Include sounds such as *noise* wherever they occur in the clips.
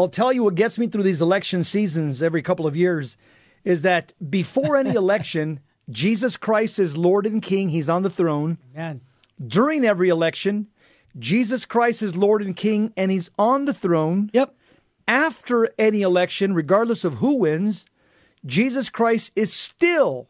I'll tell you what gets me through these election seasons every couple of years is that before any *laughs* election, Jesus Christ is Lord and King. He's on the throne. Man. During every election, Jesus Christ is Lord and King, and He's on the throne. Yep. After any election, regardless of who wins, Jesus Christ is still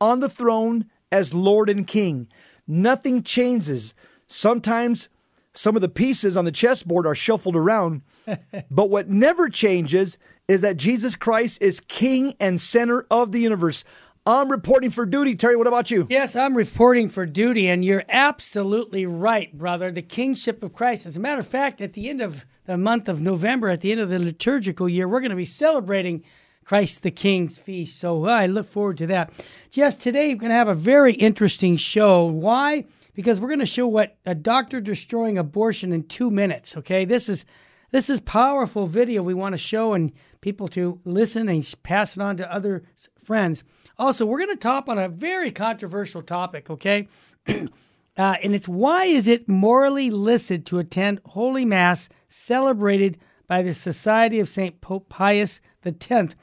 on the throne as Lord and King. Nothing changes. Sometimes some of the pieces on the chessboard are shuffled around, *laughs* but what never changes is that Jesus Christ is King and center of the universe. I'm reporting for duty. Terry, what about you? Yes, I'm reporting for duty, and you're absolutely right, brother. The kingship of Christ. As a matter of fact, at the end of the month of November, at the end of the liturgical year, we're going to be celebrating Christ the King's feast. So I look forward to that. Just today, we're going to have a very interesting show. Why? Because we're going to show what a doctor destroying abortion in two minutes. Okay, this is this is powerful video we want to show and people to listen and pass it on to other friends. Also, we're going to talk on a very controversial topic. Okay. *clears throat* Uh, and it's why is it morally licit to attend Holy Mass celebrated by the Society of St. Pope Pius X?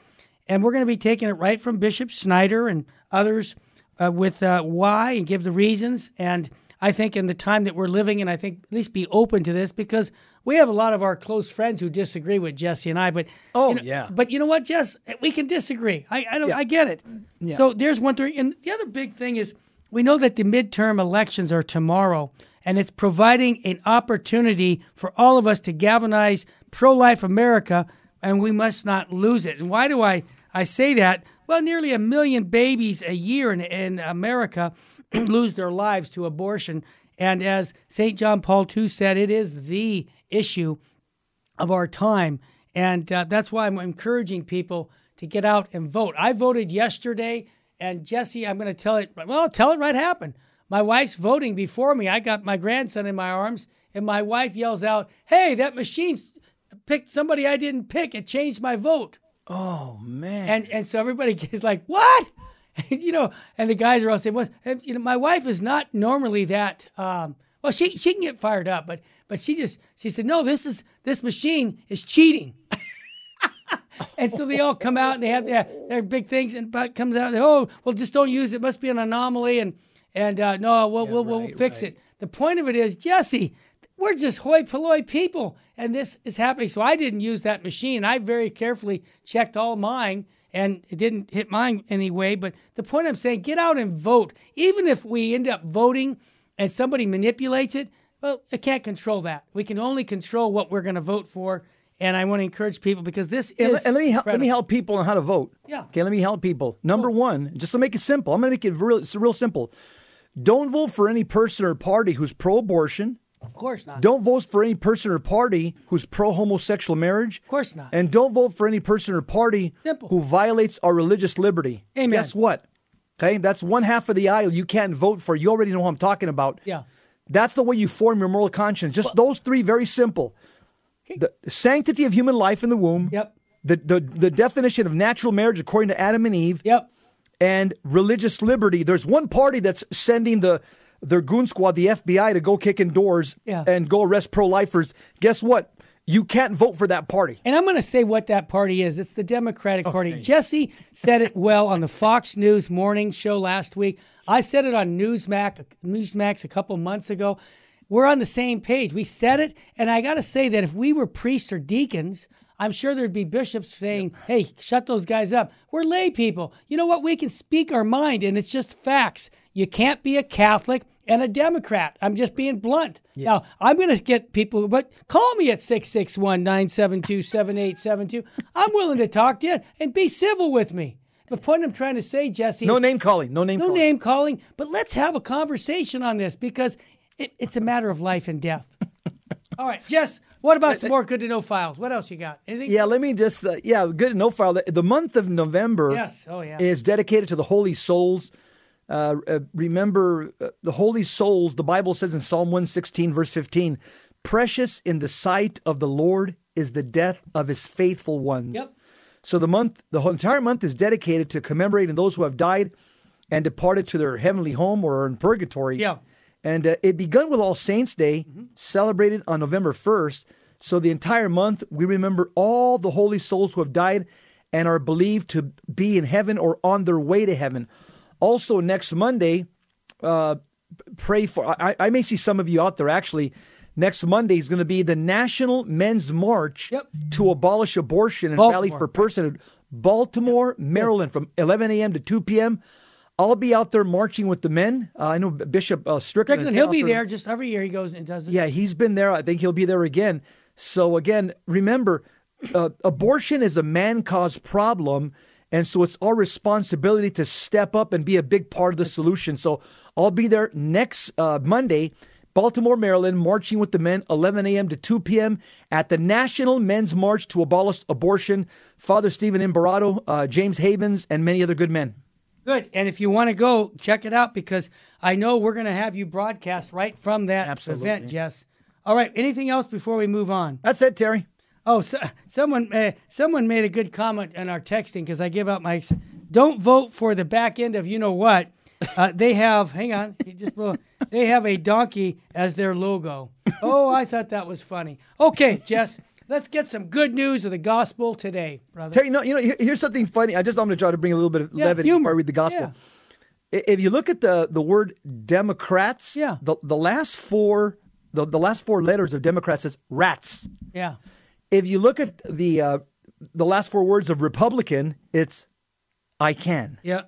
And we're going to be taking it right from Bishop Schneider and others uh, with uh, why and give the reasons. And I think in the time that we're living, and I think at least be open to this because we have a lot of our close friends who disagree with Jesse and I. But oh you know, yeah, but you know what, Jess, we can disagree. I I, don't, Yeah. I get it. Yeah. So there's one thing, and the other big thing is we know that the midterm elections are tomorrow, and it's providing an opportunity for all of us to galvanize pro-life America, and we must not lose it. And why do I I say that? Well, nearly a million babies a year in, in America *clears throat* lose their lives to abortion. And as St. John Paul II said, it is the issue of our time. And uh, that's why I'm encouraging people to get out and vote. I voted yesterday, and Jesse, I'm going to tell it, well, tell it right happened. My wife's voting before me. I got my grandson in my arms, and my wife yells out, Hey, that machine picked somebody I didn't pick. It changed my vote. Oh man. And and so everybody *laughs* is like, "What?" *laughs* And, you know, and the guys are all saying, "What?" And, you know, my wife is not normally that. Um, well, she she can get fired up, but but she just she said, "No, this is this machine is cheating." *laughs* and so they all come out and they have their, their big things, and but comes out. Oh, well, just don't use it. it must be an anomaly, and and uh, no, we'll we'll, we'll fix right. it. The point of it is, Jesse, we're just hoi polloi people, and this is happening. So I didn't use that machine. I very carefully checked all mine, and it didn't hit mine anyway. But the point I'm saying, get out and vote. Even if we end up voting and somebody manipulates it, well, I can't control that. We can only control what we're going to vote for. And I want to encourage people because this And, is and let me help, let me help people on how to vote. Yeah. Okay, let me help people. Number one, just to make it simple, I'm going to make it real, it's real simple. Don't vote for any person or party who's pro-abortion. Of course not. Don't vote for any person or party who's pro-homosexual marriage. Of course not. And don't vote for any person or party Simple. who violates our religious liberty. Amen. Guess what? Okay, that's one half of the aisle you can't vote for. You already know who I'm talking about. Yeah. That's the way you form your moral conscience. Just those three, very simple. The sanctity of human life in the womb. Yep. The, the the definition of natural marriage according to Adam and Eve. Yep. And religious liberty. There's one party that's sending the their goon squad, the FBI, to go kick in doors Yeah. and go arrest pro-lifers. Guess what? You can't vote for that party. And I'm going to say what that party is. It's the Democratic Party. Jesse said it well on the Fox News morning show last week. I said it on Newsmax, Newsmax a couple months ago. We're on the same page. We said it, and I got to say that if we were priests or deacons, I'm sure there'd be bishops saying, "Hey, shut those guys up." We're lay people. You know what? We can speak our mind, and it's just facts. You can't be a Catholic and a Democrat. I'm just being blunt. Now, I'm going to get people, but call me at 661 972 7872. I'm willing to talk to you and be civil with me. The point I'm trying to say, Jesse, No name calling. No name no calling. name calling, but let's have a conversation on this because it, it's a matter of life and death. *laughs* All right, Jess, what about some more good to know files? What else you got? Anything? Yeah, let me just uh, yeah, good no file. The, the month of November Yes. Oh, yeah. is dedicated to the holy souls. Uh, uh, remember uh, the holy souls. The Bible says in Psalm one sixteen verse fifteen, "Precious in the sight of the Lord is the death of His faithful ones." Yep. So the month, the whole entire month is dedicated to commemorating those who have died and departed to their heavenly home or in purgatory. Yeah. And uh, it begun with All Saints Day, celebrated on November 1st. So the entire month, we remember all the holy souls who have died and are believed to be in heaven or on their way to heaven. Also, next Monday, uh, pray for. I, I may see some of you out there actually. Next Monday is going to be the National Men's March Yep. to abolish abortion and Baltimore. rally for personhood. Baltimore, Maryland, from 11 a.m. to 2 p.m. I'll be out there marching with the men. Uh, I know Bishop uh, Strickland. Strickland, he'll be there just every year. He goes and does it. Yeah, he's been there. I think he'll be there again. So again, remember, uh, abortion is a man-caused problem, and so it's our responsibility to step up and be a big part of the solution. So I'll be there next uh, Monday, Baltimore, Maryland, marching with the men, 11 a.m. to 2 p.m. at the National Men's March to Abolish Abortion. Father Stephen Imbarrato, uh, James Havens, and many other good men. Good. And if you want to go, check it out because I know we're going to have you broadcast right from that Absolutely. event, Jess. All right. Anything else before we move on? That's it, Terry. Oh, so, someone uh, someone made a good comment in our texting because I give out my. Don't vote for the back end of you know what. Uh, they have. Hang on. He just blew- they have a donkey as their logo. Oh, I thought that was funny. Okay, Jess. Let's get some good news of the gospel today, brother. Terry, no, you know, here- here's something funny. I just I'm going to try to bring a little bit of Yeah, levity humor. before I read the gospel. I- If you look at the the word Democrats, Yeah. the the last four the, the last four letters of Democrats is rats. Yeah. If you look at the uh, the last four words of Republican, it's I can, Yeah.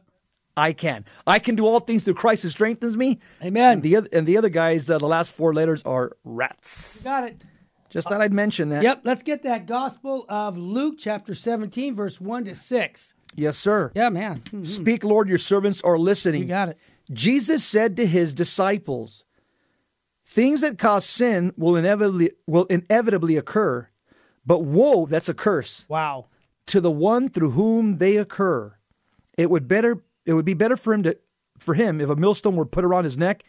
I can, I can do all things through Christ who strengthens me. Amen. And the oth- and the other guys, uh, the last four letters are rats. Got it. Just thought I'd mention that. Yep. Let's get that gospel of Luke chapter 17, verse 1 to 6. Yes, sir. Yeah, man. Mhm. Speak, Lord, your servants are listening. You got it. Jesus said to his disciples, Things that cause sin will inevitably will inevitably occur, but woe, that's a curse, Wow. to the one through whom they occur. It would better it would be better for him to for him if a millstone were put around his neck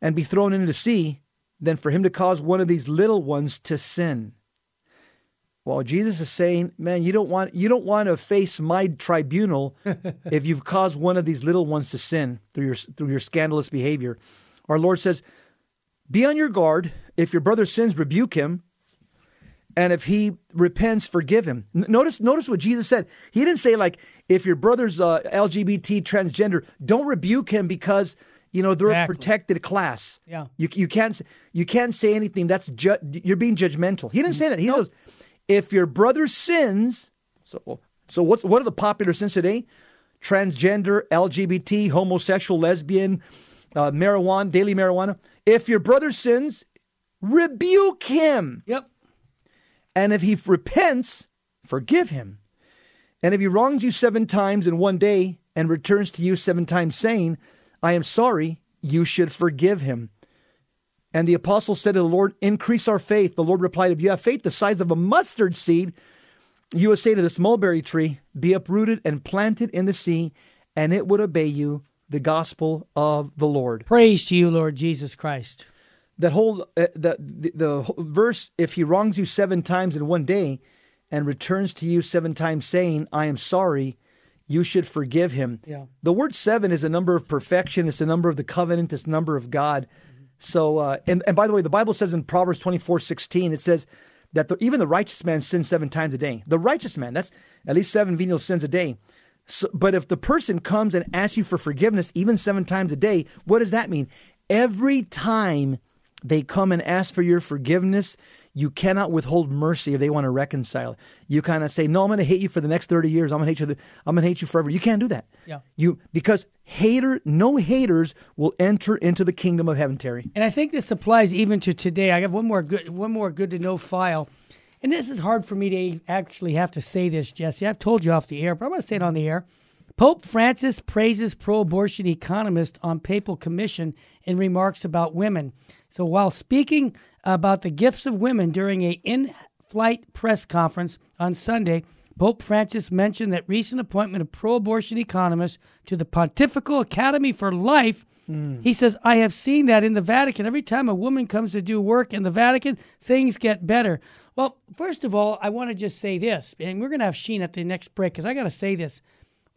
and be thrown into the sea than for him to cause one of these little ones to sin. Well, Jesus is saying, man, you don't want you don't want to face my tribunal *laughs* if you've caused one of these little ones to sin through your through your scandalous behavior. Our Lord says, "Be on your guard. If your brother sins, rebuke him, and if he repents, forgive him." Notice notice what Jesus said. He didn't say like, "If your brother's uh, LGBT transgender, don't rebuke him because." You know they're Exactly. a protected class. Yeah. you you can't you can't say anything. That's ju- you're being judgmental. He didn't say that. He goes, if your brother sins, so so what's what are the popular sins today? Transgender, LGBT, homosexual, lesbian, uh, marijuana, daily marijuana. If your brother sins, rebuke him, Yep. And if he repents, forgive him. And if he wrongs you seven times in one day and returns to you seven times, saying, "I am sorry," you should forgive him. And the apostle said to the Lord, Increase our faith. The Lord replied, If you have faith the size of a mustard seed, you would say to this mulberry tree, Be uprooted and planted in the sea, and it would obey you, the gospel of the Lord. Praise to you, Lord Jesus Christ. That whole uh, the, the the verse, if he wrongs you seven times in one day, and returns to you seven times, saying, "I am sorry," you should forgive him. Yeah. The word seven is a number of perfection. It's a number of the covenant. It's a number of God. So, uh, and, and by the way, the Bible says in Proverbs twenty four sixteen, it says that the, even the righteous man sins seven times a day. The righteous man, that's at least seven venial sins a day. So, but if the person comes and asks you for forgiveness even seven times a day, what does that mean? Every time they come and ask for your forgiveness, you cannot withhold mercy if they want to reconcile. You kind of say, "No, I'm going to hate you for the next thirty years. I'm going to hate you. The, I'm going to hate you forever." You can't do that. Yeah. You because hater, no haters will enter into the kingdom of heaven. Terry. And I think this applies even to today. I have one more good one more good to know file. And this is hard for me to actually have to say this, Jesse. I've told you off the air, but I'm going to say it on the air. Pope Francis praises pro abortion economist on papal commission in remarks about women. So while speaking about the gifts of women during a in flight press conference on Sunday, Pope Francis mentioned that recent appointment of pro abortion economist to the Pontifical Academy for Life hmm. he says, I have seen that in the Vatican. Every time a woman comes to do work in the Vatican, things get better. Well, first of all, I want to just say this, and we're going to have Sheen at the next break because I got to say this.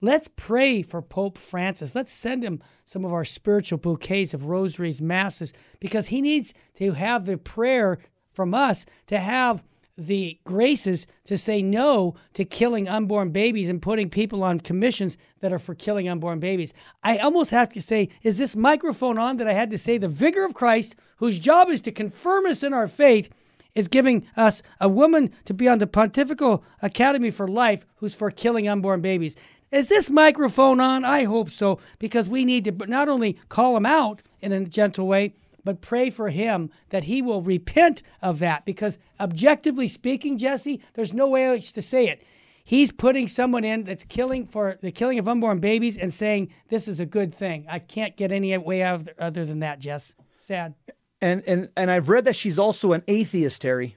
Let's pray for Pope Francis. Let's send him some of our spiritual bouquets of rosaries, masses, because he needs to have the prayer from us to have the graces to say no to killing unborn babies and putting people on commissions that are for killing unborn babies. I almost have to say, is this microphone on that I had to say the vicar of Christ, whose job is to confirm us in our faith, is giving us a woman to be on the Pontifical Academy for Life who's for killing unborn babies. Is this microphone on? I hope so, because we need to not only call him out in a gentle way, but pray for him that he will repent of that. Because objectively speaking, Jesse, there's no way else to say it. He's putting someone in that's killing for the killing of unborn babies and saying this is a good thing. I can't get any way out of other than that, Jess. Sad. And and and I've read that she's also an atheist, Terry.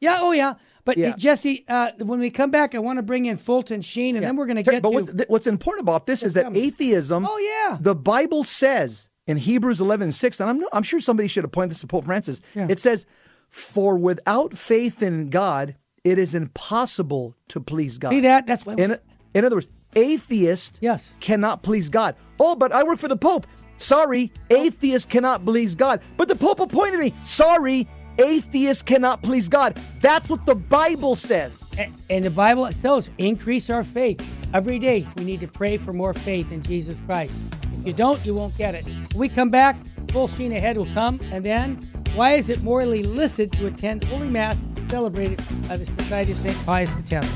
Yeah. Oh, yeah. But yeah. Jesse, uh, when we come back, I want to bring in Fulton Sheen, and yeah. then we're going to get. But to, what's, what's important about this is that atheism. Oh yeah. The Bible says in Hebrews 11 6, and I'm, I'm sure somebody should have pointed this to Pope Francis. Yeah. It says, For without faith in God, it is impossible to please God. See that? That's what. In, in other words, atheist yes. cannot please God. Oh, but I work for the Pope. Sorry, atheist cannot please God. But the Pope appointed me. Sorry, atheists cannot please God. That's what the Bible says. And, and the Bible tells increase our faith. Every day we need to pray for more faith in Jesus Christ. If you don't, you won't get it. When we come back, full sheen ahead will come, and then why is it morally illicit to attend Holy Mass celebrated by the Society of St. Pius X?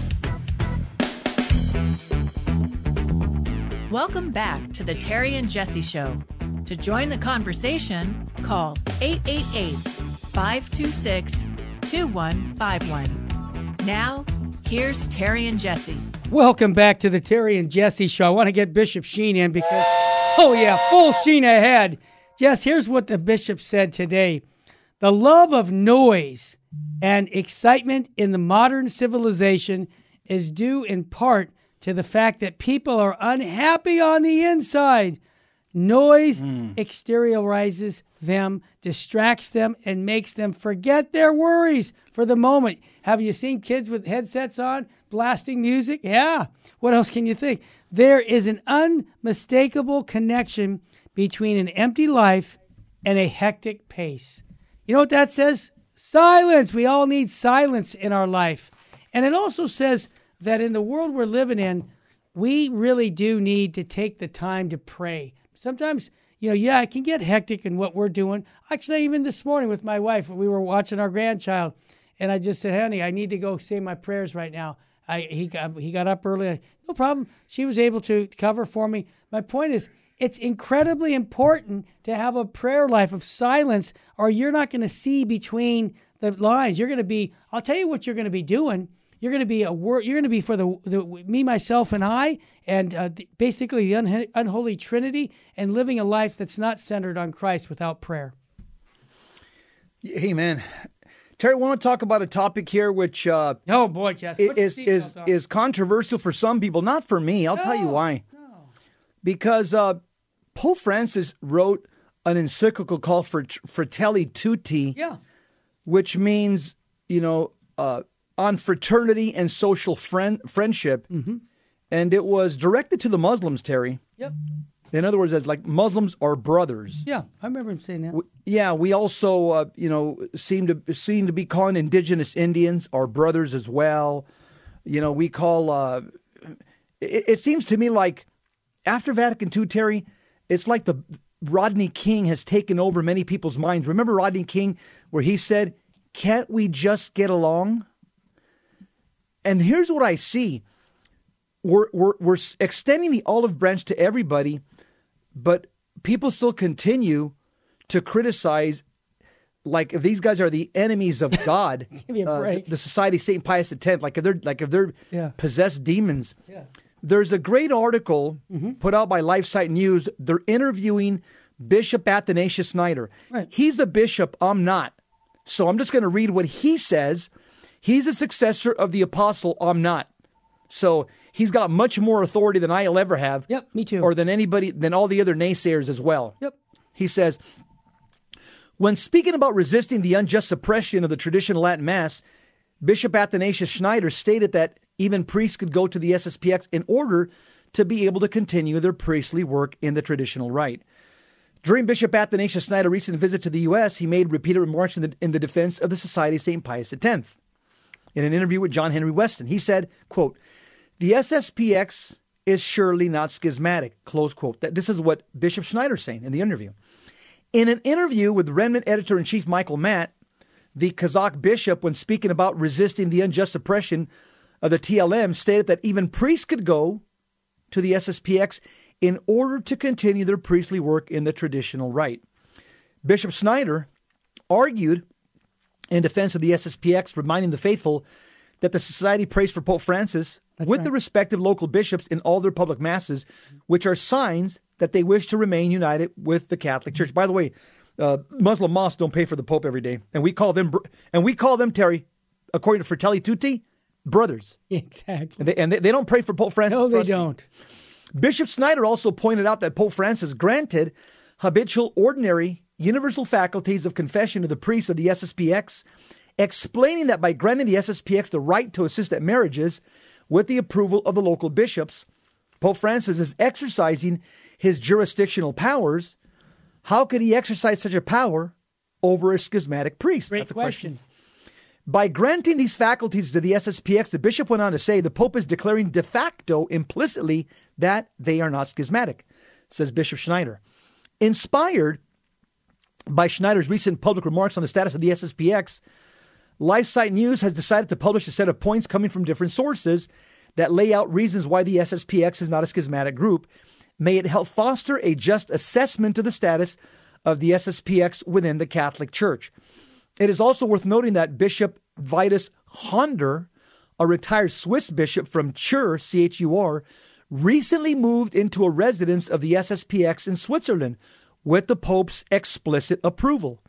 Welcome back to the Terry and Jesse Show. To join the conversation, call 888 526 2151. Now, here's Terry and Jesse. Welcome back to the Terry and Jesse Show. I want to get Bishop Sheen in because, oh, yeah, full sheen ahead. Jess, here's what the bishop said today The love of noise and excitement in the modern civilization is due in part to the fact that people are unhappy on the inside. Noise mm. exteriorizes them, distracts them, and makes them forget their worries for the moment. Have you seen kids with headsets on blasting music? Yeah. What else can you think? There is an unmistakable connection between an empty life and a hectic pace. You know what that says? Silence. We all need silence in our life. And it also says that in the world we're living in, we really do need to take the time to pray. Sometimes, you know, yeah, it can get hectic in what we're doing. Actually, even this morning with my wife, we were watching our grandchild, and I just said, honey, I need to go say my prayers right now. I, he, got, he got up early. No problem. She was able to cover for me. My point is, it's incredibly important to have a prayer life of silence, or you're not going to see between the lines. You're going to be, I'll tell you what you're going to be doing. You're going to be a word. You're going to be for the, the me, myself, and I, and uh, the, basically the un- unholy Trinity, and living a life that's not centered on Christ without prayer. Hey, man, Terry, I want to talk about a topic here which uh, oh boy, Jess, is is is controversial for some people, not for me. I'll no, tell you why. No. Because uh, Pope Francis wrote an encyclical called Fratelli Tutti, yeah. which means you know. Uh, on fraternity and social friend friendship, mm-hmm. and it was directed to the Muslims. Terry. Yep. In other words, as like Muslims are brothers. Yeah, I remember him saying that. We, yeah, we also, uh, you know, seem to seem to be calling indigenous Indians our brothers as well. You know, we call. Uh, it, it seems to me like after Vatican II, Terry, it's like the Rodney King has taken over many people's minds. Remember Rodney King, where he said, "Can't we just get along?" And here's what I see we're, we're, we're extending the olive branch to everybody, but people still continue to criticize. Like if these guys are the enemies of *laughs* God, uh, the Society of Saint Pius X, like if they're like if they're yeah. possessed demons, yeah. there's a great article mm-hmm. put out by LifeSite News. They're interviewing Bishop Athanasius Schneider. Right. He's a bishop. I'm not. So I'm just going to read what he says He's a successor of the apostle. I'm not. So he's got much more authority than I'll ever have. Yep, me too. Or than anybody, than all the other naysayers as well. Yep. He says, when speaking about resisting the unjust suppression of the traditional Latin Mass, Bishop Athanasius Schneider stated that even priests could go to the SSPX in order to be able to continue their priestly work in the traditional rite. During Bishop Athanasius Schneider's recent visit to the U.S., he made repeated remarks in the, in the defense of the Society of St. Pius X. in an interview with John Henry Westen. He said, quote, the SSPX is surely not schismatic, close quote. That this is what Bishop Schneider's saying in the interview. In an interview with Remnant editor in chief Michael Matt, the Kazakh bishop, when speaking about resisting the unjust oppression of the TLM, stated that even priests could go to the SSPX in order to continue their priestly work in the traditional rite. Bishop Schneider argued in defense of the SSPX, reminding the faithful that the society prays for Pope Francis That's with right. the respective local bishops in all their public masses, which are signs that they wish to remain united with the Catholic Church. By the way, uh, Muslim mosques don't pay for the Pope every day, and we call them and we call them Terry, according to Fratelli Tutti, brothers. *laughs* Exactly. And they, and they, they don't pray for Pope Francis. No, they don't. Bishop Schneider also pointed out that Pope Francis granted habitual, ordinary, universal faculties of confession to the priests of the SSPX, explaining that by granting the SSPX the right to assist at marriages with the approval of the local bishops, Pope Francis is exercising his jurisdictional powers. How could he exercise such a power over a schismatic priest? Great That's a question. question. By granting these faculties to the SSPX, the bishop went on to say the Pope is declaring de facto implicitly that they are not schismatic, says Bishop Schneider. Inspired by Schneider's recent public remarks on the status of the SSPX, LifeSite News has decided to publish a set of points coming from different sources that lay out reasons why the SSPX is not a schismatic group. May it help foster a just assessment of the status of the SSPX within the Catholic Church. It is also worth noting that Bishop Vitus Huonder, a retired Swiss bishop from Chur, C H U R, recently moved into a residence of the SSPX in Switzerland with the Pope's explicit approval.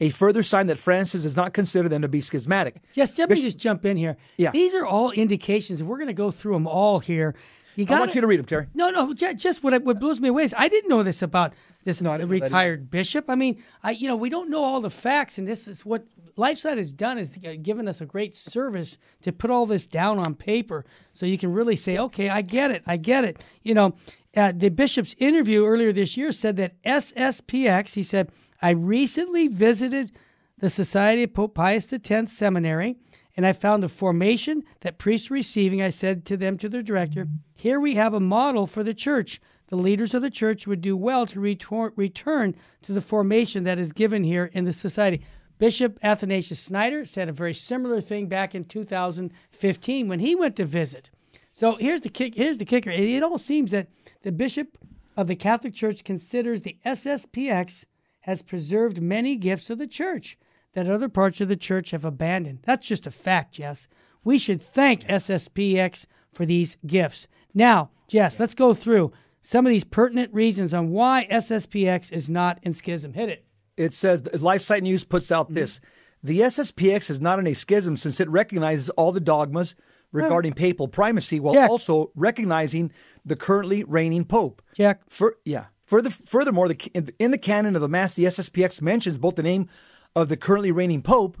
A further sign that Francis does not consider them to be schismatic. Yes, let me just jump in here. Yeah. These are all indications, and we're going to go through them all here. You got I want you to read them, Terry. No, no, just what what blows me away is I didn't know this about this no, retired bishop. I mean, I you know we don't know all the facts, and this is what LifeSite has done is uh, given us a great service to put all this down on paper, so you can really say, okay, I get it, I get it. You know, uh, the bishop's interview earlier this year said that SSPX. He said, I recently visited the Society of Pope Pius X Seminary and I found the formation that priests receiving. I said to them, to their director, here we have a model for the church the leaders of the church would do well to retor- return to the formation that is given here in the society. Bishop Athanasius Schneider said a very similar thing back in 2015 when he went to visit. So here's the kick. Here's the kicker. It, it all seems that the bishop of the Catholic Church considers the SSPX has preserved many gifts of the church that other parts of the church have abandoned. That's just a fact, yes. We should thank SSPX for these gifts. Now, Jess, let's go through some of these pertinent reasons on why SSPX is not in schism. Hit it. It says LifeSite News puts out mm-hmm. this. The SSPX is not in a schism since it recognizes all the dogmas regarding papal primacy while Jack. also recognizing the currently reigning pope. Jack. For, yeah. Further, furthermore, the, in, in the canon of the Mass, the SSPX mentions both the name of the currently reigning pope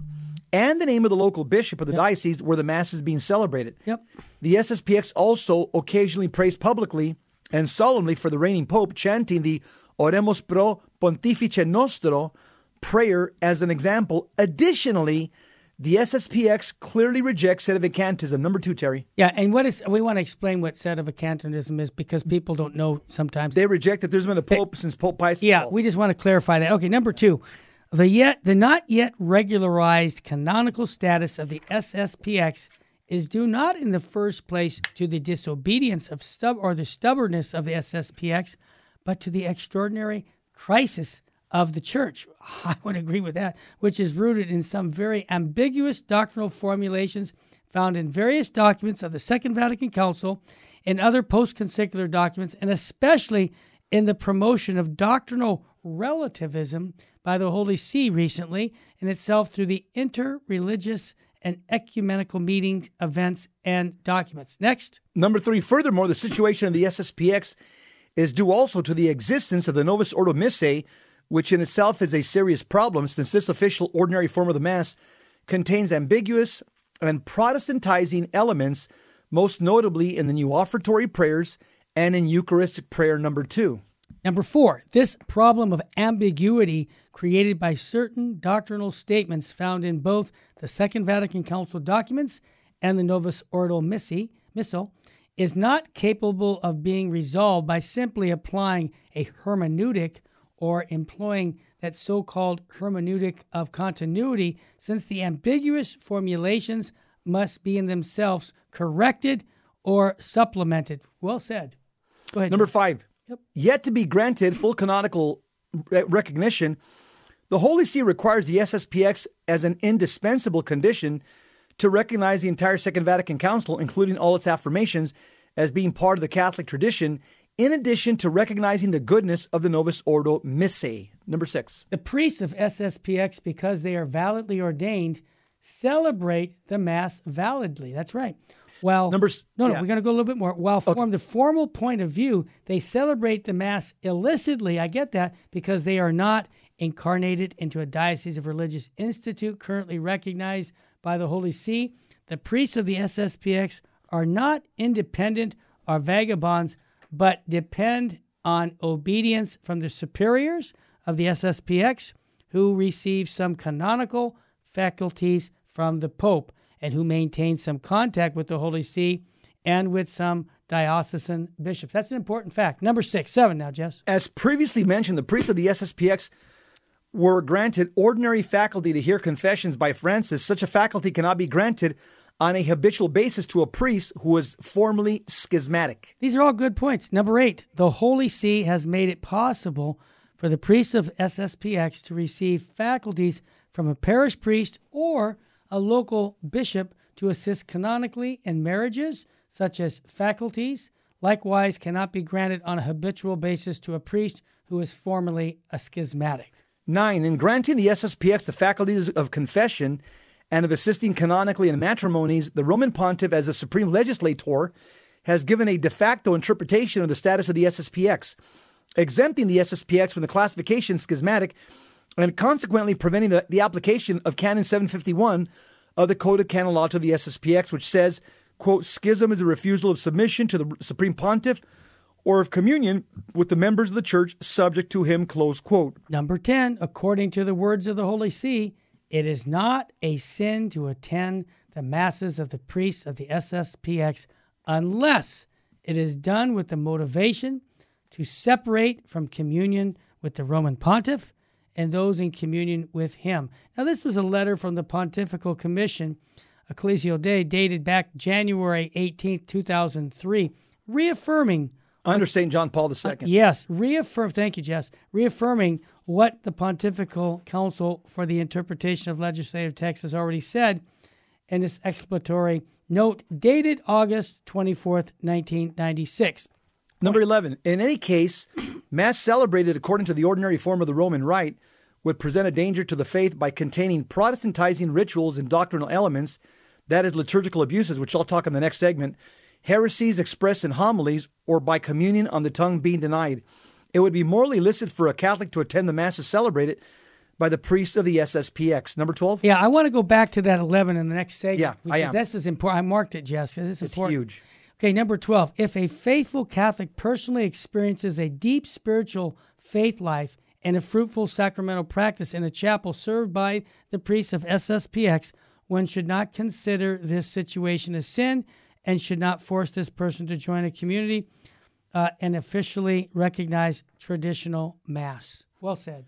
and the name of the local bishop of the yep. diocese where the Mass is being celebrated. Yep. The SSPX also occasionally prays publicly and solemnly for the reigning pope, chanting the Oremus pro Pontifice Nostro prayer as an example. Additionally, the SSPX clearly rejects sedevacantism. Number two, Terry. Yeah, and what is we want to explain what sedevacantism is because people don't know sometimes. They reject that there's been a pope they, since Pope Pius. Yeah, we just want to clarify that. Okay, number two, the yet the not yet regularized canonical status of the SSPX is due not in the first place to the disobedience of stub or the stubbornness of the SSPX, but to the extraordinary crisis of the church. *laughs* I would agree with that, which is rooted in some very ambiguous doctrinal formulations found in various documents of the Second Vatican Council and other post conciliar documents, and especially in the promotion of doctrinal relativism by the Holy See recently, in itself through the interreligious and ecumenical meetings, events, and documents. Next. Number three, furthermore, the situation of the SSPX is due also to the existence of the Novus Ordo Missae, which in itself is a serious problem since this official ordinary form of the Mass contains ambiguous and Protestantizing elements, most notably in the new offertory prayers and in Eucharistic prayer number two. Number four, this problem of ambiguity created by certain doctrinal statements found in both the Second Vatican Council documents and the Novus Ordo Missae, Missal is not capable of being resolved by simply applying a hermeneutic or employing that so called hermeneutic of continuity, since the ambiguous formulations must be in themselves corrected or supplemented. Well said. Go ahead. Number five, Yep. yet to be granted full canonical recognition, the Holy See requires the SSPX as an indispensable condition to recognize the entire Second Vatican Council, including all its affirmations, as being part of the Catholic tradition, in addition to recognizing the goodness of the Novus Ordo Missae. Number six. The priests of SSPX, because they are validly ordained, celebrate the Mass validly. That's right. Well, Numbers- no, no, yeah. we're going to go a little bit more. While from the formal point of view, they celebrate the Mass illicitly. I get that because they are not incarnated into a diocese of religious institute currently recognized by the Holy See. The priests of the SSPX are not independent or vagabonds, but depend on obedience from the superiors of the SSPX, who receive some canonical faculties from the Pope and who maintain some contact with the Holy See and with some diocesan bishops. That's an important fact. Number six, seven now, Jess. As previously mentioned, the priests of the SSPX were granted ordinary faculty to hear confessions by Francis. Such a faculty cannot be granted on a habitual basis to a priest who was formerly schismatic. These are all good points. Number eight, the Holy See has made it possible for the priests of SSPX to receive faculties from a parish priest or a local bishop to assist canonically in marriages, such as faculties. Likewise, cannot be granted on a habitual basis to a priest who is formerly a schismatic. Nine, in granting the SSPX the faculties of confession and of assisting canonically in matrimonies, the Roman pontiff, as a supreme legislator, has given a de facto interpretation of the status of the SSPX, exempting the SSPX from the classification schismatic and consequently preventing the, the application of Canon 751 of the Code of Canon Law to the SSPX, which says, quote, schism is a refusal of submission to the supreme pontiff or of communion with the members of the church subject to him, close quote. Number 10, according to the words of the Holy See, it is not a sin to attend the masses of the priests of the SSPX unless it is done with the motivation to separate from communion with the Roman pontiff and those in communion with him. Now, this was a letter from the Pontifical Commission, Ecclesia Dei, dated back January 18, 2003, reaffirming Under St. John Paul II. Yes, reaffirm. Thank you, Jess. Reaffirming what the Pontifical Council for the Interpretation of Legislative Text has already said in this explanatory note dated August 24th, 1996. Number 11. In any case, Mass celebrated according to the ordinary form of the Roman Rite would present a danger to the faith by containing Protestantizing rituals and doctrinal elements, that is, liturgical abuses, which I'll talk in the next segment, heresies expressed in homilies, or by communion on the tongue being denied. It would be morally illicit for a Catholic to attend the Masses celebrated by the priests of the SSPX. Number 12. Yeah, I want to go back to that 11 in the next segment. Yeah, I am. This is important. I marked it, Jess. 'cause This is It's important. huge. Okay, number 12. If a faithful Catholic personally experiences a deep spiritual faith life and a fruitful sacramental practice in a chapel served by the priests of SSPX, one should not consider this situation a sin and should not force this person to join a community uh, and officially recognize traditional Mass. Well said.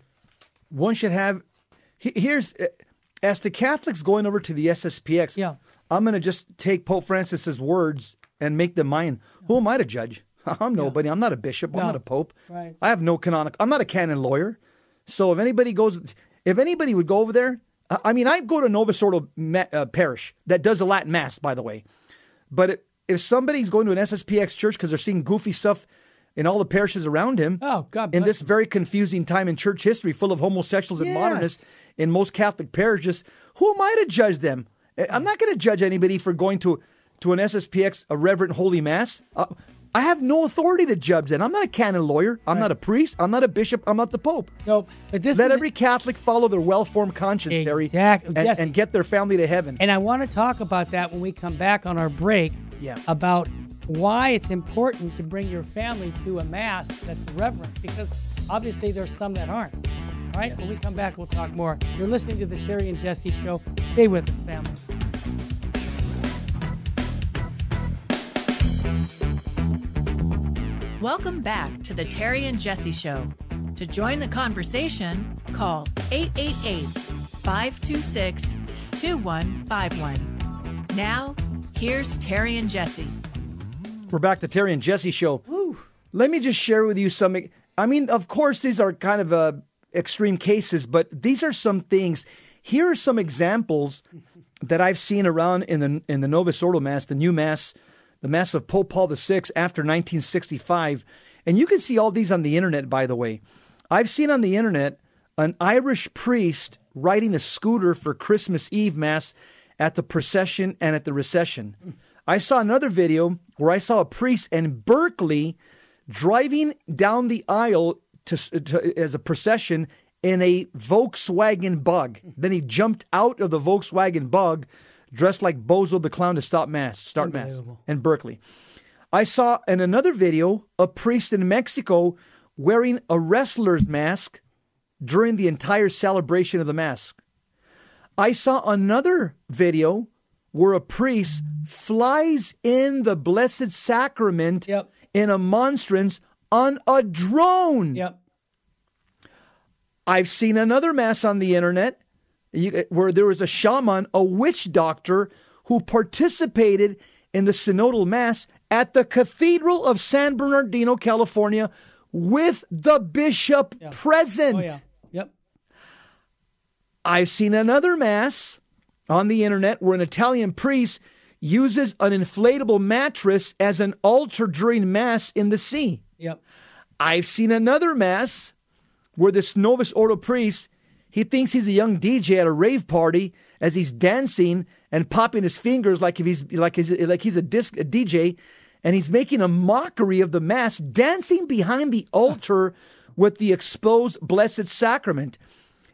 one should have. Here's uh, as to Catholics going over to the SSPX. Yeah. I'm going to just take Pope Francis's words and make them mine. Who am I to judge? *laughs* I'm nobody. I'm not a bishop. I'm not a pope. Right. I have no canonical. I'm not a canon lawyer. So if anybody goes, if anybody would go over there, I- mean, I go to Novus Ordo ma- uh, parish that does a Latin mass, by the way. But if, if somebody's going to an SSPX church because they're seeing goofy stuff in all the parishes around him, Oh, God in this very confusing time in church history, full of homosexuals and Yes. modernists in most Catholic parishes, who am I to judge them? I- I'm not going to judge anybody for going to to an SSPX, a reverent holy mass. Uh, I have no authority to judge that. I'm not a canon lawyer. I'm not a priest. I'm not a bishop. I'm not the pope. Nope. But this Let every Catholic follow their well-formed conscience, Terry, and, and get their family to heaven. And I want to talk about that when we come back on our break. Yeah. About why it's important to bring your family to a mass that's reverent because obviously there's some that aren't. All right, when we come back, we'll talk more. You're listening to the Terry and Jesse Show. Stay with us, family. Welcome back to the Terry and Jesse Show. To join the conversation, call 888 526 2151. Now, here's Terry and Jesse. We're back to Terry and Jesse show. Let me just share with you some. I mean, of course, these are kind of uh, extreme cases, but these are some things. Here are some examples that I've seen around in the in the Novus Ordo Mass, the new Mass, the Mass of Pope Paul VI after 1965, and you can see all these on the internet. By the way, I've seen on the internet an Irish priest riding a scooter for Christmas Eve Mass at the procession and at the recession. I saw another video where I saw a priest in Berkeley driving down the aisle to, to, as a procession in a Volkswagen bug. Then he jumped out of the Volkswagen bug dressed like Bozo the Clown to stop mass, start mass in Berkeley. I saw in another video a priest in Mexico wearing a wrestler's mask during the entire celebration of the mass. I saw another video where a priest flies in the Blessed Sacrament Yep. in a monstrance on a drone. Yep. I've seen another mass on the internet you- eh, where there was a shaman, a witch doctor, who participated in the synodal mass at the Cathedral of San Bernardino, California, with the bishop present. Oh, yeah. I've seen another mass on the internet where an Italian priest uses an inflatable mattress as an altar during mass in the sea. Yep. I've seen another mass where this Novus Ordo priest he thinks he's a young DJ at a rave party as he's dancing and popping his fingers like if he's like he's like he's a disc a DJ, and he's making a mockery of the mass, dancing behind the altar with the exposed Blessed Sacrament.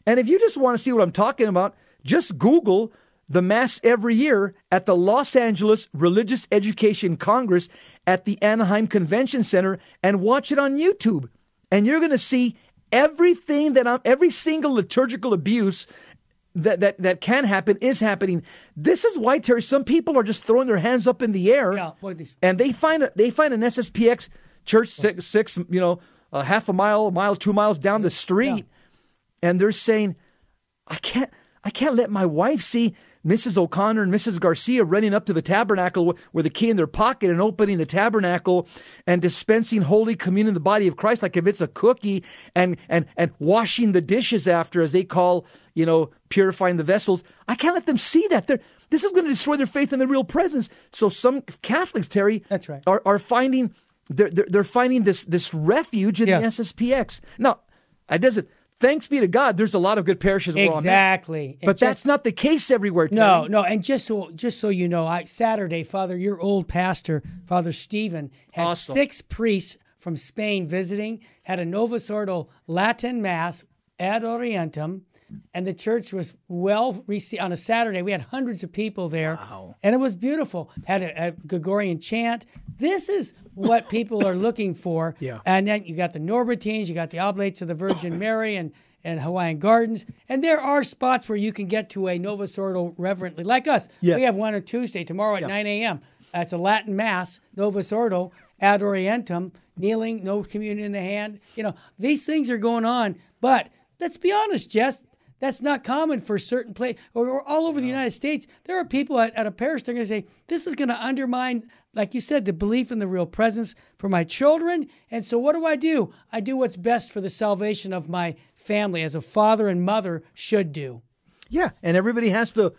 And if you just want to see what I'm talking about, just Google the Mass every year at the Los Angeles Religious Education Congress at the Anaheim Convention Center and watch it on YouTube. And you're going to see everything that I'm, every single liturgical abuse that, that, that can happen is happening. This is why, Terry, some people are just throwing their hands up in the air Yeah. And they find a, they find an SSPX church six, six you know, a half a mile, a mile, two miles down the street, and they're saying, "I can't, I can't let my wife see Mrs. O'Connor and Mrs. Garcia running up to the tabernacle with, a key in their pocket and opening the tabernacle and dispensing Holy Communion, the body of Christ, like if it's a cookie, and and and washing the dishes after, as they call, you know, purifying the vessels. I can't let them see that. They're, this is going to destroy their faith in the real presence. So some Catholics, Terry, That's right. are, are finding they're, they're, they're finding this this refuge in Yeah. the SSPX. Now, it doesn't. Thanks be to God, there's a lot of good parishes where I'm at. Exactly. But that's not the case everywhere. No, no, and just so just so you know, I Saturday, Father, your old pastor, Father Stephen, had Awesome. six priests from Spain visiting, had a Novus Ordo Latin Mass ad Orientem, and the church was well received. On a Saturday, we had hundreds of people there, and it was beautiful. Had a, a Gregorian chant. This is what *laughs* people are looking for. Yeah. And then you got the Norbertines, you got the Oblates of the Virgin *coughs* Mary, and and Hawaiian Gardens. And there are spots where you can get to a Novus Ordo reverently, like us. Yes. We have one on Tuesday, tomorrow at 9 a.m. That's a Latin Mass, Novus Ordo, ad Orientem, kneeling, no communion in the hand. You know, these things are going on. But let's be honest, Jess, that's not common for certain places or, or all over the United States. There are people at, at a parish, they're going to say, this is going to undermine, like you said, the belief in the real presence for my children. And so what do I do? I do what's best for the salvation of my family, as a father and mother should do. Yeah, and everybody has to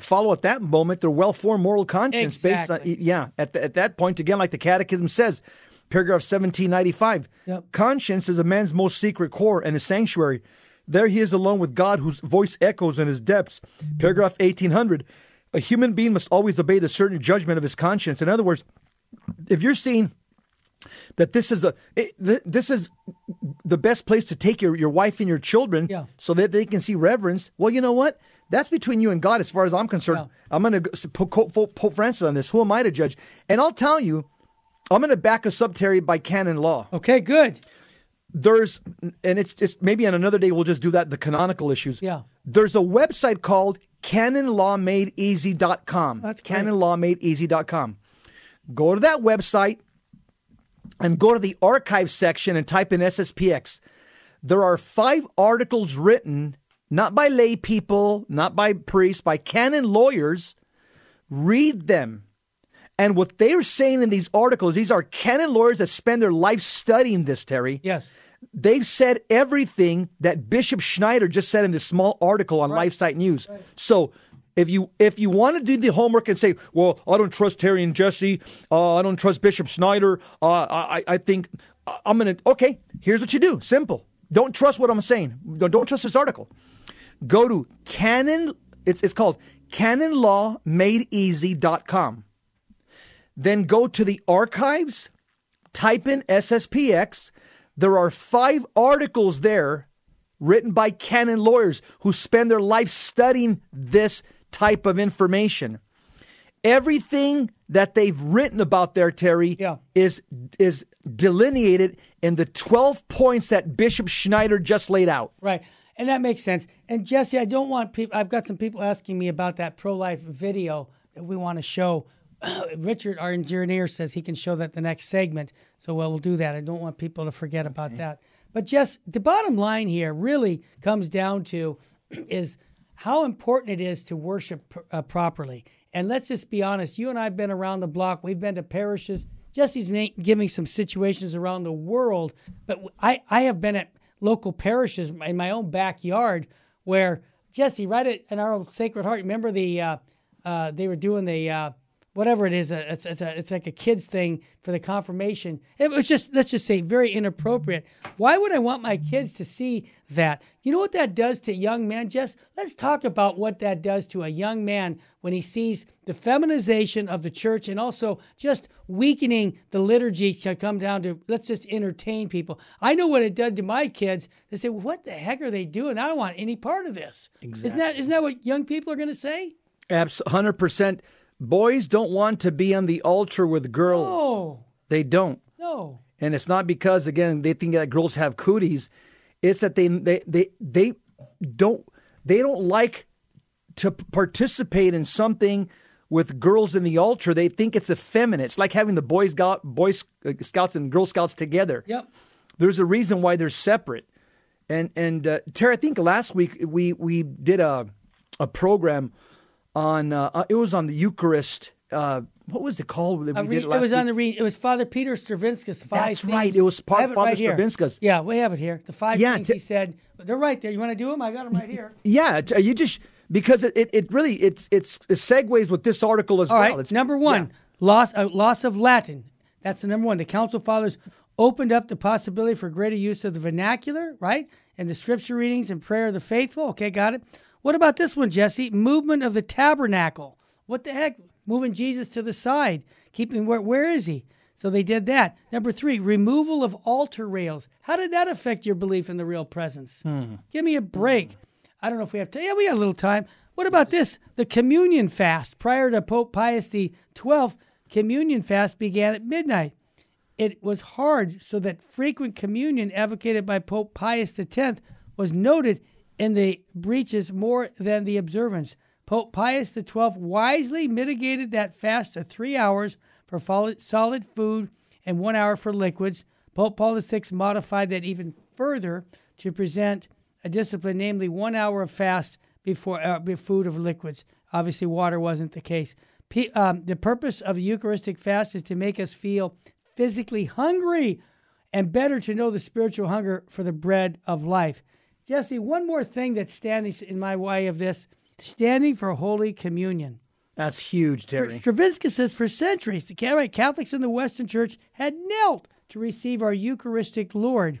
follow at that moment their well-formed moral conscience based on Exactly. yeah. At the, at that point, again, like the Catechism says, paragraph seventeen ninety five. Yep. Conscience is a man's most secret core and his sanctuary. There he is alone with God, whose voice echoes in his depths. Paragraph eighteen hundred. A human being must always obey the certain judgment of his conscience. In other words, if you're seeing that this is the it, th- this is the best place to take your, your wife and your children Yeah. so that they can see reverence. Well, you know what? That's between you and God as far as I'm concerned. Yeah. I'm going to Pope, Pope, Pope Francis on this. Who am I to judge? And I'll tell you, I'm going to back us up, Terry, by canon law. Okay, good. There's, and it's just maybe on another day we'll just do that, the canonical issues. Yeah. There's a website called canonlawmadeeasy.com. That's great. canonlawmadeeasy.com. Go to that website and go to the archive section and type in SSPX. There are five articles written, not by lay people, not by priests, by canon lawyers. Read them. And what they're saying in these articles, these are canon lawyers that spend their life studying this, Terry. Yes. They've said everything that Bishop Schneider just said in this small article on LifeSite News. So if you if you want to do the homework and say, well, I don't trust Terry and Jesse, uh, I don't trust Bishop Schneider, uh, I I think uh, I'm gonna okay. Here's what you do. Simple. Don't trust what I'm saying. Don't, don't trust this article. Go to Canon. It's it's called CanonLawMadeEasy.com. Then go to the archives. Type in SSPX. There are five articles there written by canon lawyers who spend their life studying this type of information. Everything that they've written about there, Terry, Yeah. is is delineated in the 12 points that Bishop Schneider just laid out. Right. And that makes sense. And Jesse, I don't want people, I've got some people asking me about that pro life video that we want to show. *clears throat* Richard, our engineer, says he can show that the next segment. So well, we'll do that. I don't want people to forget about that. But just the bottom line here really comes down to *clears throat* is how important it is to worship uh, properly. And let's just be honest. You and I have been around the block. We've been to parishes. Jesse's na- giving some situations around the world, but I, I have been at local parishes in my own backyard where Jesse, right at in our old Sacred Heart. Remember the uh, uh, they were doing the uh, whatever it is. It's it's, a, it's like a kids thing for the confirmation. It was just let's just say very inappropriate. Why would I want my kids to see that? You know what that does to young men, Jess? Let's talk about what that does to a young man when he sees the feminization of the church and also just weakening the liturgy to come down to let's just entertain people. I know what it did to my kids. They say, "What the heck are they doing? I don't want any part of this." Isn't that isn't that what young people are going to say? Abs- 100%. Boys don't want to be on the altar with girls. Oh They don't. no. And it's not because again they think that girls have cooties. It's that they they they they don't they don't like to participate in something with girls in the altar. They think it's effeminate. It's like having the boys Scout boys uh, scouts and girl scouts together. Yep. There's a reason why they're separate. And and uh, Tara, I think last week we we did a a program on uh, uh, it was on the Eucharist. Uh, what was it called? that we re- did it last was on the re- it was Father Peter Stravinskas's five. That's things. right. It was Pa- it Father right. Stravinskas's. Yeah, we have it here. The five Yeah, things t- he said. They're right there. You want to do them? I got them right here. *laughs* Yeah, t- you just because it, it, it really it's it's it segues with this article as All well. right. It's, number one, yeah. loss uh, loss of Latin. That's the number one. The Council Fathers opened up the possibility for greater use of the vernacular, right? And the scripture readings and prayer of the faithful. Okay, got it. What about this one, Jesse? Movement of the tabernacle. What the heck? Moving Jesus to the side, keeping where where is he? So they did that. Number three, removal of altar rails. How did that affect your belief in the real presence? Hmm. Give me a break. I don't know if we have time. Yeah, we got a little time. What about this? The communion fast. Prior to Pope Pius XII, communion fast began at midnight. It was hard so that frequent communion advocated by Pope Pius X was noted in the breaches more than the observance. Pope Pius XII wisely mitigated that fast to three hours for solid food and one hour for liquids. Pope Paul VI modified that even further to present a discipline, namely one hour of fast before uh, food of liquids. Obviously, water wasn't the case. P- um, the purpose of the Eucharistic fast is to make us feel physically hungry and better to know the spiritual hunger for the bread of life. Jesse, one more thing that's standing in my way of this standing for Holy Communion. That's huge, Terry. Stravinskas says for centuries, the Catholics in the Western Church had knelt to receive our Eucharistic Lord.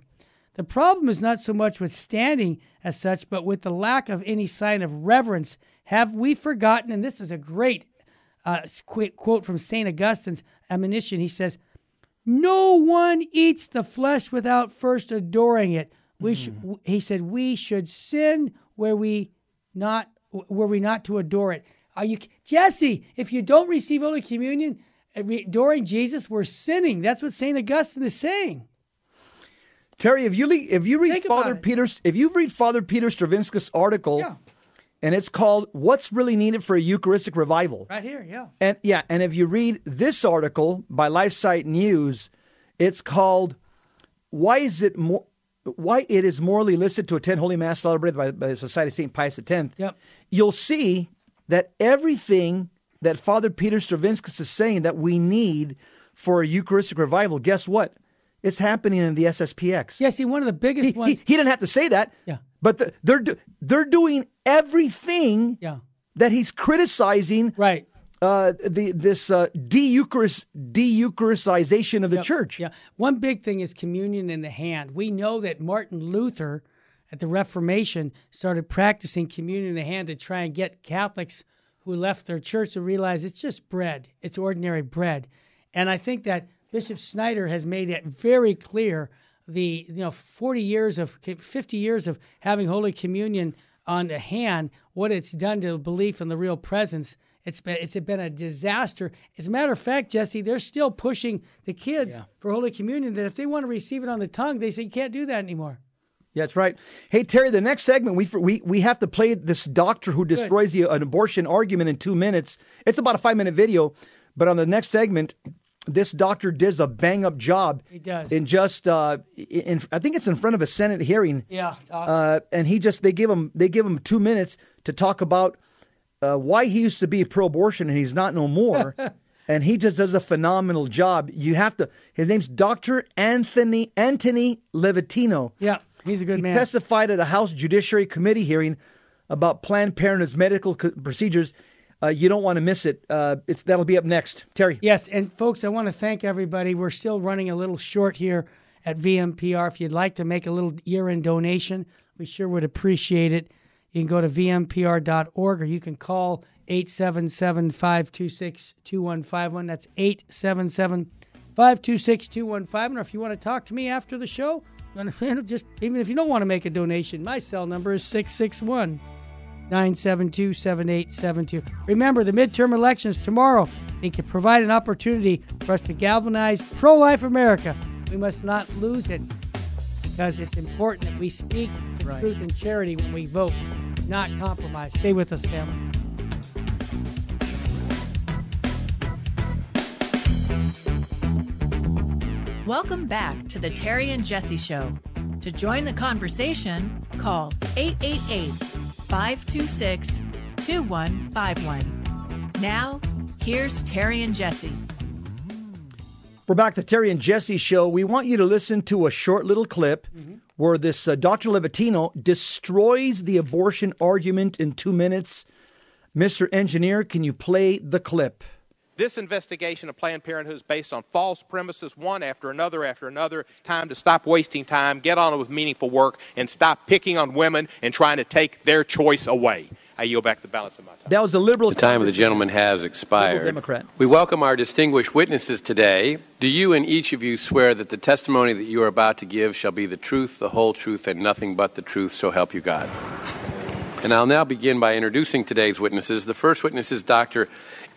The problem is not so much with standing as such, but with the lack of any sign of reverence. Have we forgotten? And this is a great uh, quote from St. Augustine's admonition. He says, No one eats the flesh without first adoring it. We sh- mm-hmm. he said, We should sin where we not were we not to adore it. Are you Jesse? If you don't receive Holy Communion, uh, adoring Jesus, we're sinning. That's what St. Augustine is saying. Terry, if you le- if you read Think Father. Peter's if you read Father Peter Stravinskas's article, Yeah. and it's called "What's Really Needed for a Eucharistic Revival," Right here, yeah. and yeah, and if you read this article by LifeSite News, it's called "Why is it more." Why it is morally illicit to attend Holy Mass celebrated by, by the Society of St. Pius X. Yep. You'll see that everything that Father Peter Stravinskas is saying that we need for a Eucharistic revival, guess what? It's happening in the SSPX. Yeah, see, one of the biggest He, he, ones. he didn't have to say that. Yeah. But the, they're do- they're doing everything yeah, that he's criticizing right. Uh, the this uh, de-Eucharist, de-Eucharistization of the Yep, church. Yeah. One big thing is communion in the hand. We know that Martin Luther at the Reformation started practicing communion in the hand to try and get Catholics who left their church to realize it's just bread, it's ordinary bread. And I think that Bishop Schneider has made it very clear the you know 40 years of 50 years of having holy communion on the hand what it's done to belief in the real presence it's been it's been a disaster. As a matter of fact, Jesse, they're still pushing the kids for Holy Communion. That if they want to receive it on the tongue, they say you can't do that anymore. Yeah, that's right. Hey Terry, the next segment we we we have to play this doctor who destroys the, an abortion argument in two minutes. It's about a five minute video, but on the next segment, this doctor does a bang up job. He does. in just uh, in I think it's in front of a Senate hearing. Yeah, it's awesome. uh, and he just they give him they give him two minutes to talk about uh, why he used to be pro-abortion and he's not no more. *laughs* and he just does a phenomenal job. You have to. His name's Doctor Anthony Anthony Levatino. yeah, he's a good He man. testified at a House Judiciary Committee hearing about Planned Parenthood's medical co- procedures. Uh, you don't want to miss it. Uh, it's that'll be up next. Terry. Yes, and folks, I want to thank everybody. We're still running a little short here at VMPR. If you'd like to make a little year-end donation, we sure would appreciate it. You can go to vmpr.org or you can call 877-526-2151. That's 877-526-2151. Or if you want to talk to me after the show, *laughs* just even if you don't want to make a donation, my cell number is 661 972 7872. Remember, the midterm elections tomorrow. They can provide an opportunity for us to galvanize pro life America. We must not lose it because it's important that we speak the truth and charity when we vote, not compromise. Stay with us, family. Welcome back to the Terry and Jesse Show. To join the conversation, call 888 526 2151. Now, here's Terry and Jesse. We're back to Terry and Jesse show. We want you to listen to a short little clip mm-hmm. Where this uh, Dr. Levatino destroys the abortion argument in two minutes. Mr. Engineer, can you play the clip? This investigation of Planned Parenthood is based on false premises, one after another after another. It's time to stop wasting time, get on with meaningful work, and stop picking on women and trying to take their choice away. I yield back the balance of my time. That was a liberal. The time of the gentleman has expired. Democrat. We welcome our distinguished witnesses today. Do you and each of you swear that the testimony that you are about to give shall be the truth, the whole truth, and nothing but the truth, so help you God? And I'll now begin by introducing today's witnesses. The first witness is Dr.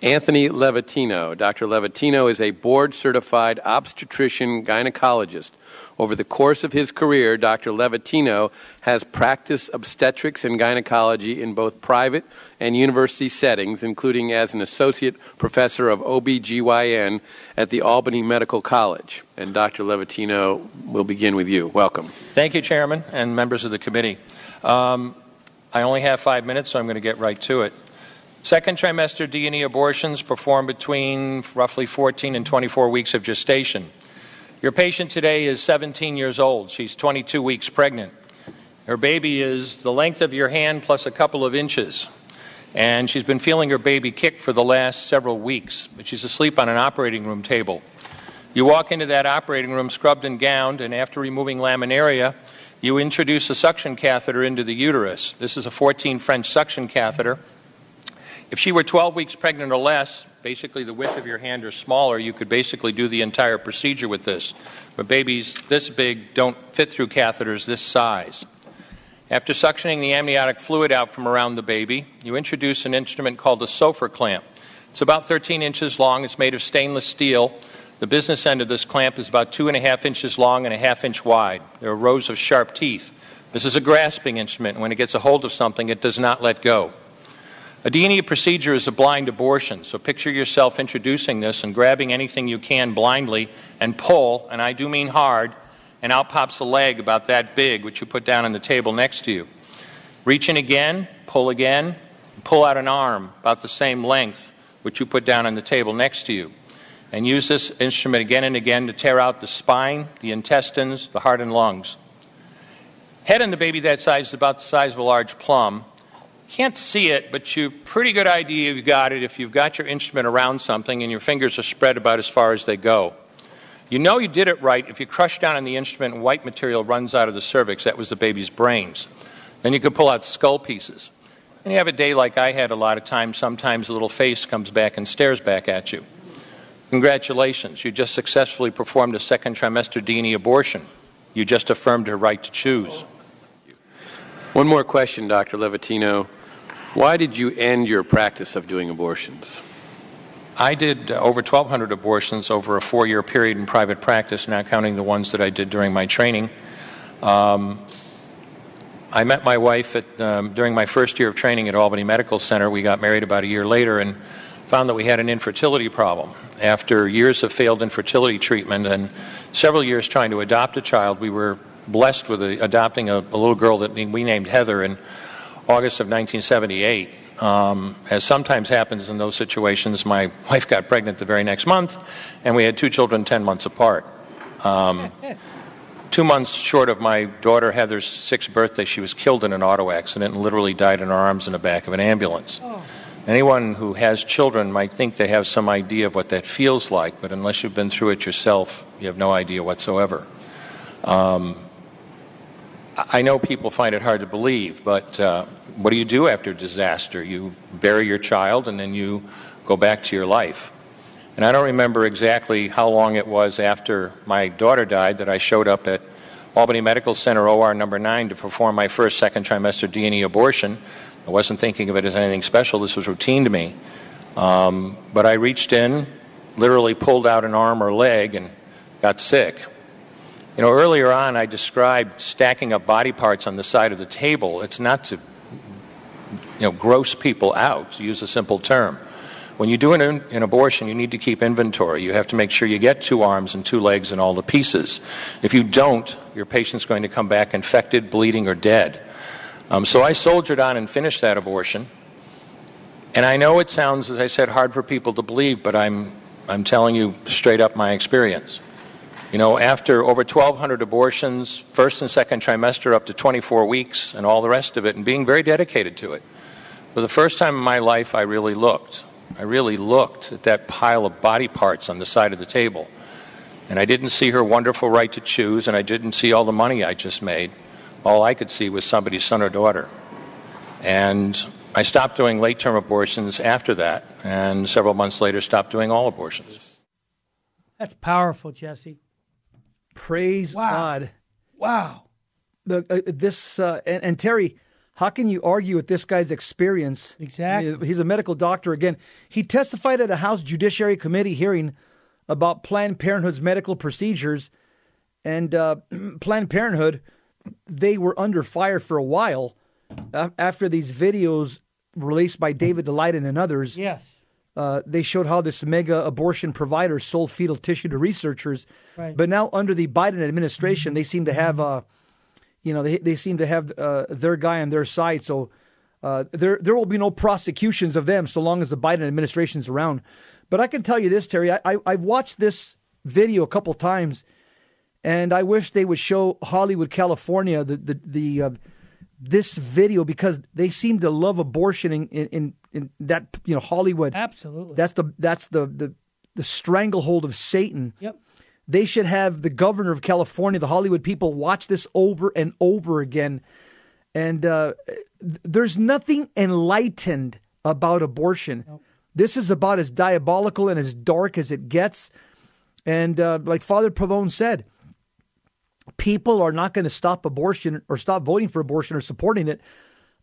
Anthony Levatino. Dr. Levatino is a board certified obstetrician gynecologist. Over the course of his career, Dr. Levatino has practiced obstetrics and gynecology in both private and university settings, including as an associate professor of OBGYN at the Albany Medical College. And Dr. Levatino, we'll begin with you. Welcome. Thank you, Chairman and members of the committee. Um, I only have five minutes, so I'm going to get right to it. Second trimester D&E abortions performed between roughly 14 and 24 weeks of gestation. Your patient today is 17 years old. She's 22 weeks pregnant. Her baby is the length of your hand plus a couple of inches. And she's been feeling her baby kick for the last several weeks, but she's asleep on an operating room table. You walk into that operating room scrubbed and gowned, and after removing laminaria, you introduce a suction catheter into the uterus. This is a 14 French suction catheter. If she were 12 weeks pregnant or less, basically the width of your hand or smaller, you could basically do the entire procedure with this. But babies this big don't fit through catheters this size. After suctioning the amniotic fluid out from around the baby, you introduce an instrument called a Sopher clamp. It's about 13 inches long. It's made of stainless steel. The business end of this clamp is about two and a half inches long and a half inch wide. There are rows of sharp teeth. This is a grasping instrument. When it gets a hold of something, it does not let go. A D&E procedure is a blind abortion, so picture yourself introducing this and grabbing anything you can blindly and pull, and I do mean hard, and out pops a leg about that big, which you put down on the table next to you. Reach in again, pull again, pull out an arm about the same length, which you put down on the table next to you. And use this instrument again and again to tear out the spine, the intestines, the heart, and lungs. Head in the baby that size is about the size of a large plum. Can't see it, but you pretty good idea you've got it if you've got your instrument around something and your fingers are spread about as far as they go. You know you did it right if you crush down on the instrument and white material runs out of the cervix. That was the baby's brains. Then you could pull out skull pieces. And you have a day like I had a lot of times, sometimes a little face comes back and stares back at you. Congratulations, you just successfully performed a second trimester D&E abortion. You just affirmed her right to choose. One more question, Dr. Levatino. Why did you end your practice of doing abortions? I did uh, over 1,200 abortions over a four year period in private practice, not counting the ones that I did during my training. Um, I met my wife at, um, during my first year of training at Albany Medical Center. We got married about a year later and found that we had an infertility problem. After years of failed infertility treatment and several years trying to adopt a child, we were blessed with a, adopting a, a, little girl that we named Heather in August of 1978. Um, as sometimes happens in those situations, my *laughs* wife got pregnant the very next month, and we had two children 10 months apart. Um, *laughs* two months short of my daughter Heather's sixth birthday, she was killed in an auto accident and literally died in her arms in the back of an ambulance. Oh. Anyone who has children might think they have some idea of what that feels like, but unless you've been through it yourself, you have no idea whatsoever. Um, I know people find it hard to believe, but uh, what do you do after a disaster? You bury your child and then you go back to your life. And I don't remember exactly how long it was after my daughter died that I showed up at Albany Medical Center OR number 9 to perform my first second trimester D&E abortion I wasn't thinking of it as anything special. This was routine to me. Um, but I reached in, literally pulled out an arm or leg, and got sick. You know, earlier on, I described stacking up body parts on the side of the table. It's not to, you know, gross people out, to use a simple term. When you do an, an, abortion, you need to keep inventory. You have to make sure you get two arms and two legs and all the pieces. If you don't, your patient's going to come back infected, bleeding, or dead. Um, so I soldiered on and finished that abortion. And I know it sounds, as I said, hard for people to believe, but I'm, I'm telling you straight up my experience. You know, after over 1,200 abortions, first and second trimester up to 24 weeks, and all the rest of it, and being very dedicated to it, for the first time in my life, I really looked. I really looked at that pile of body parts on the side of the table. And I didn't see her wonderful right to choose, and I didn't see all the money I just made all I could see was somebody's son or daughter. And I stopped doing late term abortions after that, and several months later, stopped doing all abortions. That's powerful, Jesse. Praise wow. God. Wow. The, uh, this uh, and, and, Terry, how can you argue with this guy's experience? Exactly. He's a medical doctor. Again, he testified at a House Judiciary Committee hearing about Planned Parenthood's medical procedures, and uh, *clears throat* Planned Parenthood they were under fire for a while after these videos released by David Daleiden and others. Yes. Uh, they showed how this mega abortion provider sold fetal tissue to researchers. Right. But now, under the Biden administration, they seem to have, uh, you know, they, they seem to have uh, their guy on their side. So uh, there there will be no prosecutions of them so long as the Biden administration is around. But I can tell you this, Terry, I, I, I've watched this video a couple times and I wish they would show Hollywood, California, the the, the uh, this video because they seem to love abortion in, in, in that you know Hollywood. Absolutely, that's the that's the the the stranglehold of Satan. Yep. They should have the governor of California, the Hollywood people, watch this over and over again. And uh, there's nothing enlightened about abortion. Nope. This is about as diabolical and as dark as it gets. And uh, like Father Pavone said, people are not going to stop abortion or stop voting for abortion or supporting it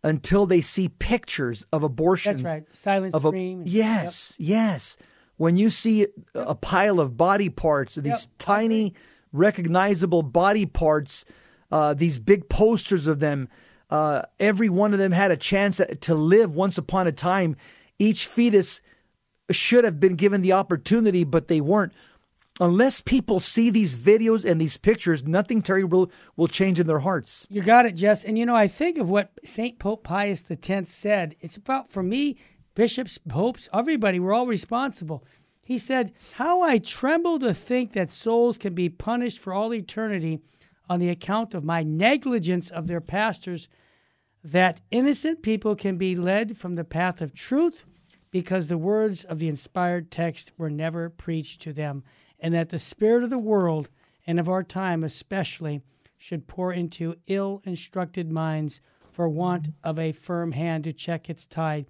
until they see pictures of abortions. That's right. Silent Of a, scream. yes, yes. When you see a pile of body parts, these Yep. tiny, recognizable body parts, uh, these big posters of them, uh, every one of them had a chance to live once upon a time. Each fetus should have been given the opportunity, but they weren't. Unless people see these videos and these pictures, nothing, Terry, will, will change in their hearts. You got it, Jess. And you know, I think of what St. Pope Pius X said. It's about, for me, bishops, popes, everybody, we're all responsible. He said, How I tremble to think that souls can be punished for all eternity on the account of my negligence of their pastors, that innocent people can be led from the path of truth because the words of the inspired text were never preached to them, and that the spirit of the world, and of our time especially, should pour into ill instructed minds for want of a firm hand to check its tide.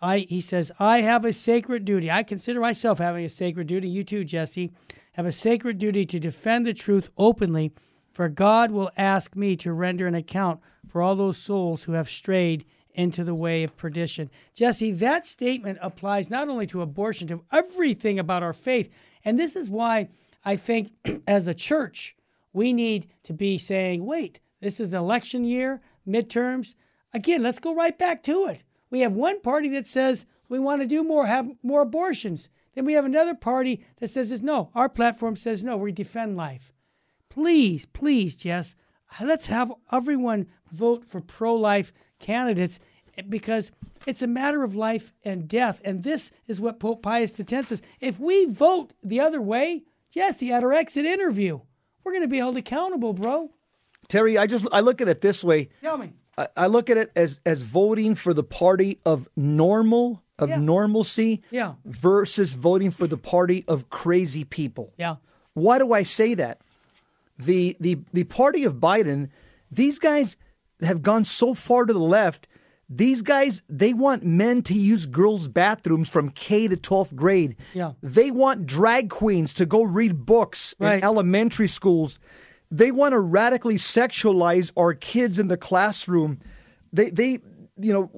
I, he says, I have a sacred duty. I consider myself having a sacred duty. You too, Jesse, have a sacred duty to defend the truth openly, for God will ask me to render an account for all those souls who have strayed into the way of perdition. Jesse, that statement applies not only to abortion, to everything about our faith. And this is why I think *clears throat* as a church, we need to be saying, wait, this is election year, midterms. Again, let's go right back to it. We have one party that says we want to do more, have more abortions. Then we have another party that says no. Our platform says no, we defend life. Please, please, Jess, let's have everyone vote for pro life candidates because it's a matter of life and death. And this is what Pope Pius X says. If we vote the other way, Jesse, at our exit interview, we're going to be held accountable, bro. Terry, I just I look at it this way. Tell me. I, I look at it as as voting for the party of normal of Yeah. normalcy Yeah. versus voting for the party of crazy people. Yeah. Why do I say that? The the the party of Biden, these guys have gone so far to the left. These guys, they want men to use girls' bathrooms from K to 12th grade. Yeah. They want drag queens to go read books Right. in elementary schools. They want to radically sexualize our kids in the classroom. They, they, you know,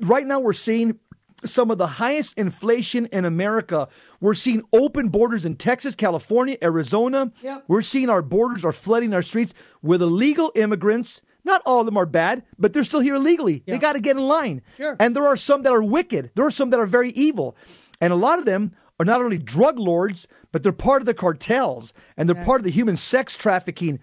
right now we're seeing some of the highest inflation in America. We're seeing open borders in Texas, California, Arizona. Yep. We're seeing our borders are flooding our streets with illegal immigrants. Not all of them are bad, but they're still here illegally. They got to get in line. Sure. And there are some that are wicked. There are some that are very evil. And a lot of them are not only drug lords, but they're part of the cartels and they're part of the human sex trafficking.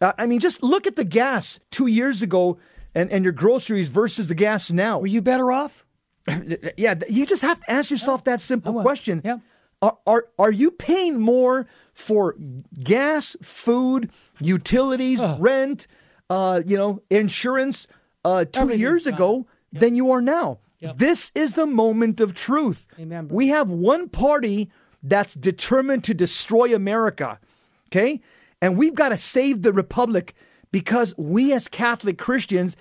Uh, I mean, just look at the gas two years ago and, and your groceries versus the gas now. Were you better off? *laughs* Yeah, you just have to ask yourself that simple question. Yeah. Are, are are you paying more for gas, food, utilities, rent, uh, you know, insurance uh, two years ago than you are now? Yep. This is the moment of truth. Bro. We have one party that's determined to destroy America. Okay? And we've got to save the republic because we as Catholic Christians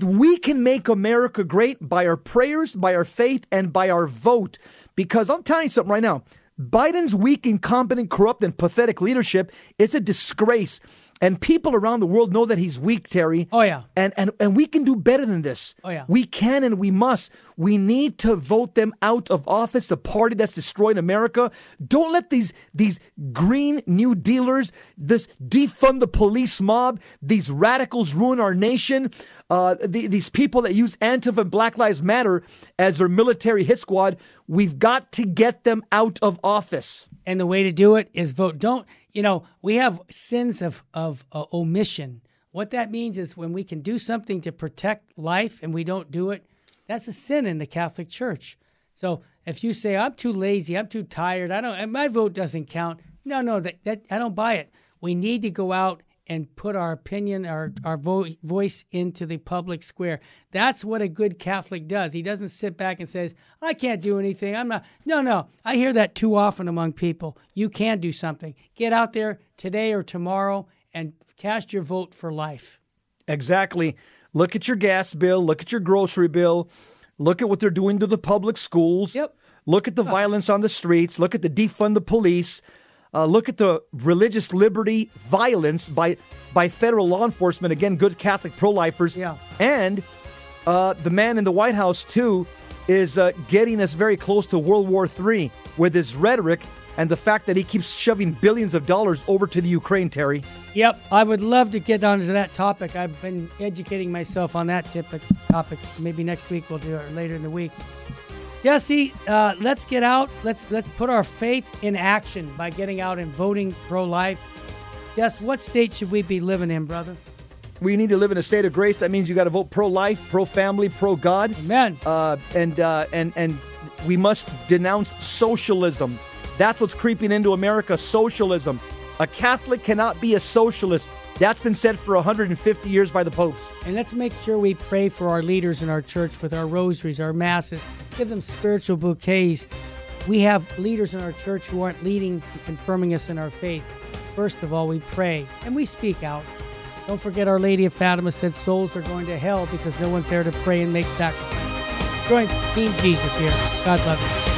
we can make America great by our prayers, by our faith, and by our vote. Because I'm telling you something right now Biden's weak, incompetent, corrupt, and pathetic leadership is a disgrace. And people around the world know that he's weak, Terry. Oh, yeah. And, and, and we can do better than this. Oh, yeah. We can and we must. We need to vote them out of office, the party that's destroying America. Don't let these these green new dealers, this defund the police mob, these radicals ruin our nation. Uh, the, these people that use Antifa and Black Lives Matter as their military hit squad, we've got to get them out of office. And the way to do it is vote. Don't, you know, we have sins of, of uh, omission. What that means is when we can do something to protect life and we don't do it, that's a sin in the Catholic Church. So if you say, I'm too lazy, I'm too tired, I don't, my vote doesn't count. No, no, that, that I don't buy it. We need to go out and put our opinion, our, our vo- voice into the public square. That's what a good Catholic does. He doesn't sit back and says, I can't do anything. I'm not. No, no. I hear that too often among people. You can do something. Get out there today or tomorrow and cast your vote for life. Exactly. Look at your gas bill, look at your grocery bill, look at what they're doing to the public schools. Yep. Look at the violence on the streets, look at the defund the police. Uh, look at the religious liberty violence by by federal law enforcement again good catholic pro-lifers Yeah. and uh, the man in the White House, too, is uh, getting us very close to World War III with his rhetoric and the fact that he keeps shoving billions of dollars over to the Ukraine, Terry. Yep, I would love to get onto that topic. I've been educating myself on that topic. Topic. Maybe next week we'll do it, or later in the week. Jesse, uh, let's get out. Let's let's put our faith in action by getting out and voting pro-life. Yes, what state should we be living in, brother? We need to live in a state of grace. That means you got to vote pro-life, pro-family, pro-God. Amen. Uh, and uh, and and we must denounce socialism. That's what's creeping into America socialism. A Catholic cannot be a socialist. That's been said for 150 years by the popes. And let's make sure we pray for our leaders in our church with our rosaries, our masses. Give them spiritual bouquets. We have leaders in our church who aren't leading and confirming us in our faith. First of all, we pray and we speak out. Don't forget, Our Lady of Fatima said souls are going to hell because no one's there to pray and make sacrifice. Join Team Jesus here. God love you.